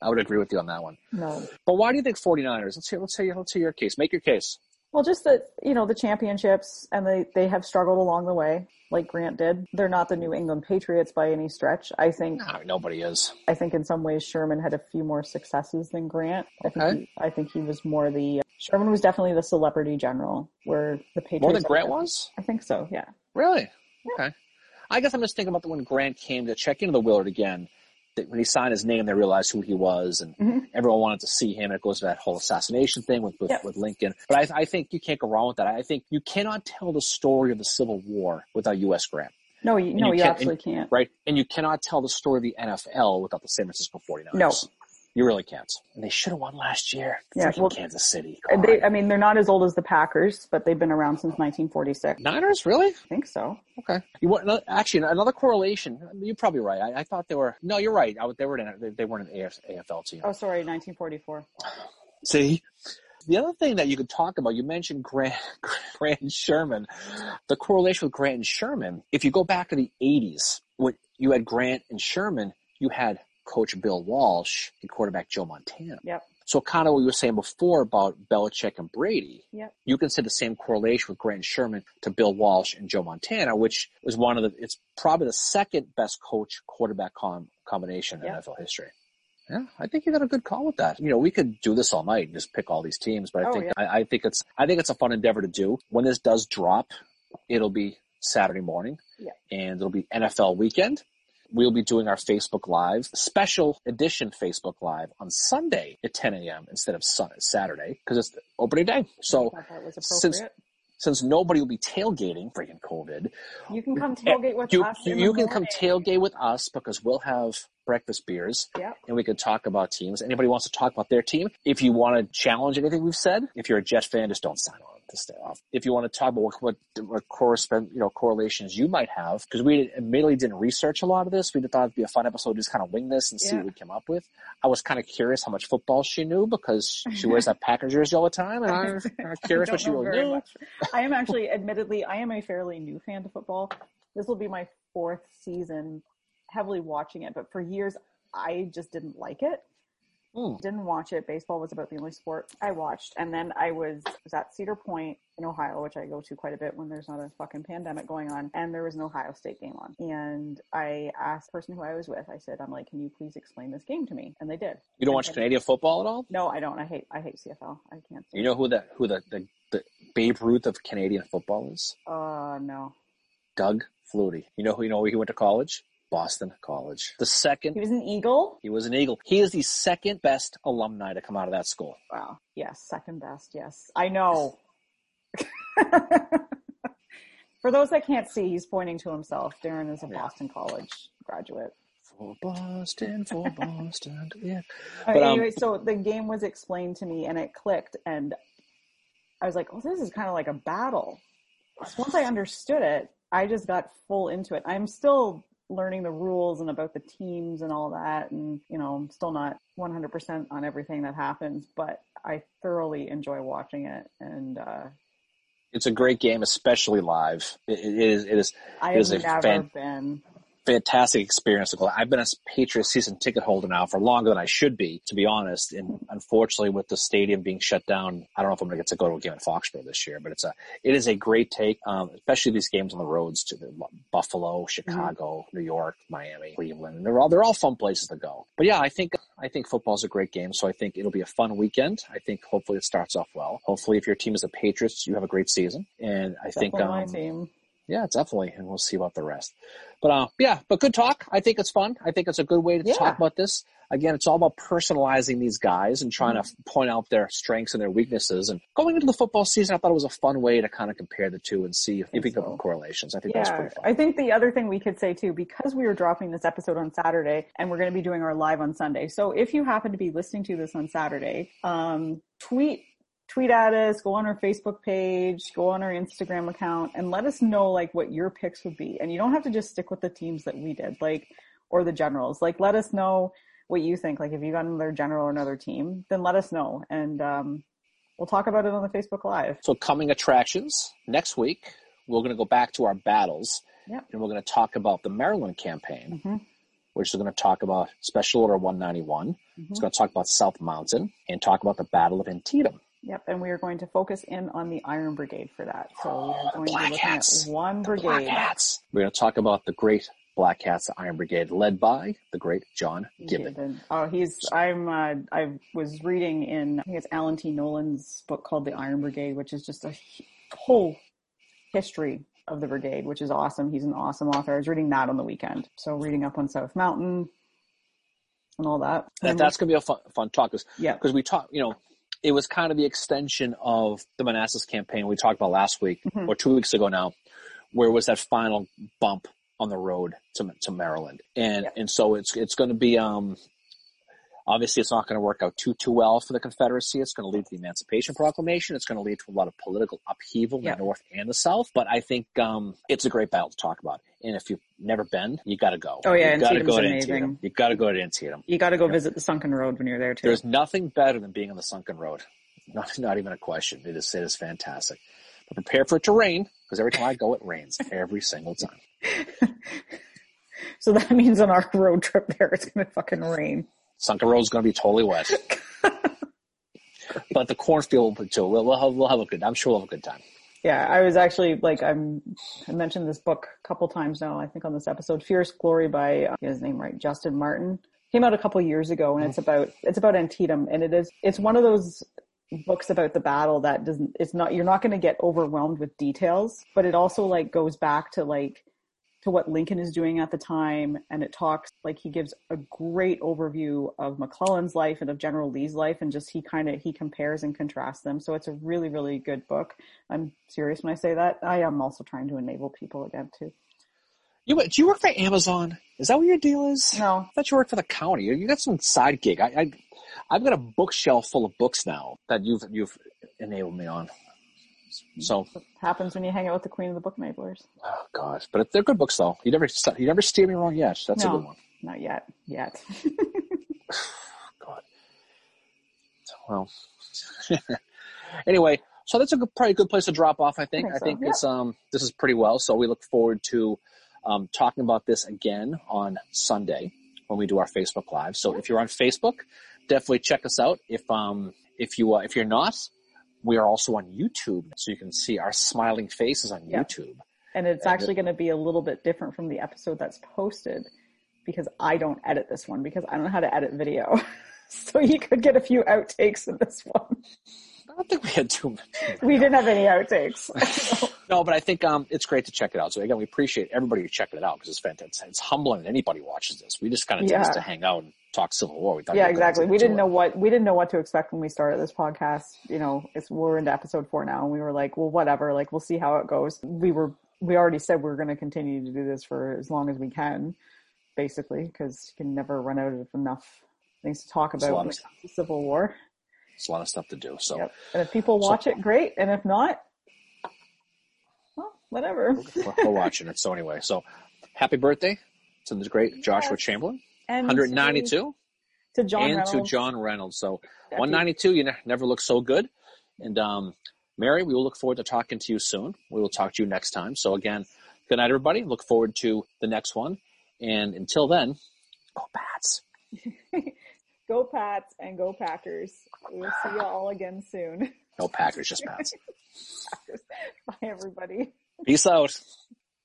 I would agree with you on that one. No. But why do you think 49ers? Let's hear let's hear let's hear your case. Make your case. Well, just that, you know, the championships and they, they have struggled along the way, like Grant did. They're not the New England Patriots by any stretch. I think, No, nobody is. I think in some ways Sherman had a few more successes than Grant. I think, he, I think he was more the, Sherman was definitely the celebrity general where the Patriots. More than Grant was? I think so, yeah. Really? Okay. I guess I'm just thinking about the when Grant came to check into the Willard again. That when he signed his name, they realized who he was, and Mhm. everyone wanted to see him. It goes to that whole assassination thing with with, with Lincoln. But I, I think you can't go wrong with that. I think you cannot tell the story of the Civil War without U.S. Grant, No, you, no, you you, absolutely can't. right? And you cannot tell the story of the NFL without the San Francisco 49ers. No. You really can't. And they should have won last year. Yeah, Freaking well- Kansas City. God. They, I mean, they're not as old as the Packers, but they've been around since 1946. Niners, really? I think so. Okay. You want actually another correlation? You're probably right. I, I thought they were. No, you're right. I, they were in. They, they weren't an AF, AFL team. Oh, sorry, 1944. See, the other thing that you could talk about. You mentioned Grant, Grant and Sherman. The correlation with Grant and Sherman. If you go back to the '80s, when you had Grant and Sherman, you had Coach Bill Walsh and quarterback Joe Montana. Yep. So kind of what you were saying before about Belichick and Brady. Yep. You can say the same correlation with Grant Sherman to Bill Walsh and Joe Montana, which is one of the, it's probably the second best coach quarterback com- combination in Yep. NFL history. Yeah, I think you got a good call with that. You know, we could do this all night and just pick all these teams, but I Oh, think yeah. I, I think it's I think it's a fun endeavor to do. When this does drop, it'll be Saturday morning, Yeah. and it'll be NFL weekend. We'll be doing our Facebook Live, special edition Facebook Live on Sunday at 10 a.m. instead of Saturday because it's opening day. So thought that was since- since nobody will be tailgating, freaking COVID, You can come tailgate with you, us. you, you can come tailgate with us because we'll have breakfast beers Yep. and we can talk about teams. Anybody wants to talk about their team? If you want to challenge anything we've said, if you're a Jet fan, just don't sign on to stay off. If you want to talk about what, what, what correspond, you know, correlations you might have, because we admittedly didn't research a lot of this. We thought it'd be a fun episode to just kind of wing this and see what we came up with. I was kind of curious how much football she knew because she wears that Packer jersey all the time, and I'm kind of curious what she really knew. much. I am actually, admittedly, I am a fairly new fan to football. This will be my fourth season heavily watching it, but for years I just didn't like it. Hmm. Didn't watch it. Baseball was about the only sport I watched. And then I was, was at Cedar Point in Ohio, which I go to quite a bit when there's not a fucking pandemic going on. And there was an Ohio State game on. And I asked the person who I was with, I said, I'm like, can you please explain this game to me? And they did. You don't watch Canadian football at all? No, I don't. I hate I hate CFL. I can't. You know who the who the, the, the Babe Ruth of Canadian football is? Uh no. Doug Flutie. You know who you know where he went to college? Boston College. The second. He was an Eagle. he was an Eagle. He is the second best alumni to come out of that school. Wow. Yes, second best. Yes, I know. For those that can't see, he's pointing to himself. Darren is a Yeah. Boston College graduate. For Boston, for Boston, yeah. But, um, anyway, so the game was explained to me and it clicked, and I was like, "Oh, this is kind of like a battle." So once I understood it, I just got full into it. I'm still learning the rules and about the teams and all that, and you know, I'm still not 100% on everything that happens, but I thoroughly enjoy watching it, and uh, It's a great game, especially live. It, it is. It is I It have is a never fan- been. Fantastic experience. I've been a Patriots season ticket holder now for longer than I should be, to be honest. And unfortunately, with the stadium being shut down, I don't know if I'm going to get to go to a game in Foxborough this year. But it's a, it is a great take, um, especially these games on the roads to the Buffalo, Chicago, New York, Miami, Cleveland. And they're all they're all fun places to go. But yeah, I think I think football's a great game, so I think it'll be a fun weekend. I think hopefully it starts off well. Hopefully, if your team is the Patriots, you have a great season. And I think Definitely my um, team. Yeah, definitely, and we'll see about the rest. But uh, yeah, but good talk. I think it's fun. I think it's a good way to Yeah. talk about this. Again, it's all about personalizing these guys and trying Mm-hmm. to point out their strengths and their weaknesses. And going into the football season, I thought it was a fun way to kind of compare the two and see if, if we so. get correlations. I think that's pretty fun. I think the other thing we could say too, because we are dropping this episode on Saturday and we're going to be doing our live on Sunday. So if you happen to be listening to this on Saturday, um, tweet tweet at us, go on our Facebook page, go on our Instagram account, and let us know like what your picks would be. And you don't have to just stick with the teams that we did, like or the generals. Like let us know what you think. Like if you got another general or another team, then let us know, and um, we'll talk about it on the Facebook Live. So coming attractions next week, we're going to go back to our battles, Yep. and we're going to talk about the Maryland campaign, Mhm. which is going to talk about Special Order 191. Mhm. It's going to talk about South Mountain and talk about the Battle of Antietam. Yep, and we are going to focus in on the Iron Brigade for that. So we are going to Black be looking Hats. at one Black brigade. Hats. We're going to talk about the great Black Hats, the Iron Brigade, led by the great John Gibbon. Gibbon. Oh, he's. I'm. Uh, I was reading in. I think it's Alan T. Nolan's book called The Iron Brigade, which is just a whole history of the brigade, which is awesome. He's an awesome author. I was reading that on the weekend, so reading up on South Mountain and all that. That, that's going to be a fun, fun talk because yeah. because we talk, you know, it was kind of the extension of the Manassas campaign we talked about last week Mhm. or two weeks ago now, where was that final bump on the road to to Maryland, and Yeah. and so it's it's going to be um. Obviously, it's not going to work out too too well for the Confederacy. It's going to lead to the Emancipation Proclamation. It's going to lead to a lot of political upheaval in Yeah. the North and the South. But I think um, it's a great battle to talk about. And if you've never been, you got to go. Oh, yeah, you got to go to amazing. Antietam. You got to go to Antietam. You got to go visit the Sunken Road when you're there too. There's nothing better than being on the sunken road. Not, not even a question. It is, it is fantastic. But prepare for it to rain because every time I go, it rains every single time. so that means on our road trip there, it's going to fucking rain. Sunken road is going to be totally wet. but the cornfield will be too. We'll, we'll, have, we'll have a good. I'm sure we'll have a good time. Yeah, I was actually like I'm. I mentioned this book a couple times now. I think on this episode, "Fierce Glory" by uh, his name right, Justin Martin, came out a couple years ago, and it's about it's about Antietam, and it is it's one of those books about the battle that doesn't. It's not you're not going to get overwhelmed with details, but it also like goes back to like to what Lincoln is doing at the time, and it talks like he gives a great overview of McClellan's life and of General Lee's life, and just he kind of he compares and contrasts them. So it's a really really good book. I'm serious when I say that. I am also trying to enable people again too. You do you work for Amazon? Is that what your deal is? No, I thought you worked for the county. You got some side gig. I, I I've got a bookshelf full of books now that you've you've enabled me on. So happens when you hang out with the queen of the book enablers. oh gosh, but they're good books though. You never you never steer me wrong yet. That's a good one. Not yet, yet. God. Well, anyway, so that's a good, probably a good place to drop off. I think. I I think think, so, it's um this is pretty well. So we look forward to um, talking about this again on Sunday when we do our Facebook live. So if you're on Facebook, definitely check us out. If um if you uh, if you're not, we are also on YouTube, so you can see our smiling faces on Yeah. YouTube. and it's Yeah, actually going to be a little bit different from the episode that's posted because I don't edit this one because I don't know how to edit video. so you could get a few outtakes in this one. I don't think we had too much. We didn't have any outtakes. No, but I think um, it's great to check it out. So again, we appreciate everybody who checking it out because it's fantastic. It's humbling that anybody watches this. We just kind of Yeah. to hang out and talk Civil War. We thought yeah, we exactly. We didn't know what we didn't know what to expect when we started this podcast. You know, it's we're into episode four now, and we were like, well, whatever. Like, we'll see how it goes. We were we already said we're going to continue to do this for as long as we can, basically, because you can never run out of enough things to talk about when it comes to Civil War. It's a lot of stuff to do. So, yep. and if people watch so, it, great. And if not, well, whatever. we're, we're, watching it. So anyway, so happy birthday to the great yes. Joshua Chamberlain. And 192 to John and Reynolds. to John Reynolds. So 192, you ne- never look so good. And um, Mary, we will look forward to talking to you soon. We will talk to you next time. So again, good night, everybody. Look forward to the next one. And until then, go Pats. go Pats and go Packers. We'll see you all again soon. No Packers, just Pats. Packers. Bye, everybody. Peace out.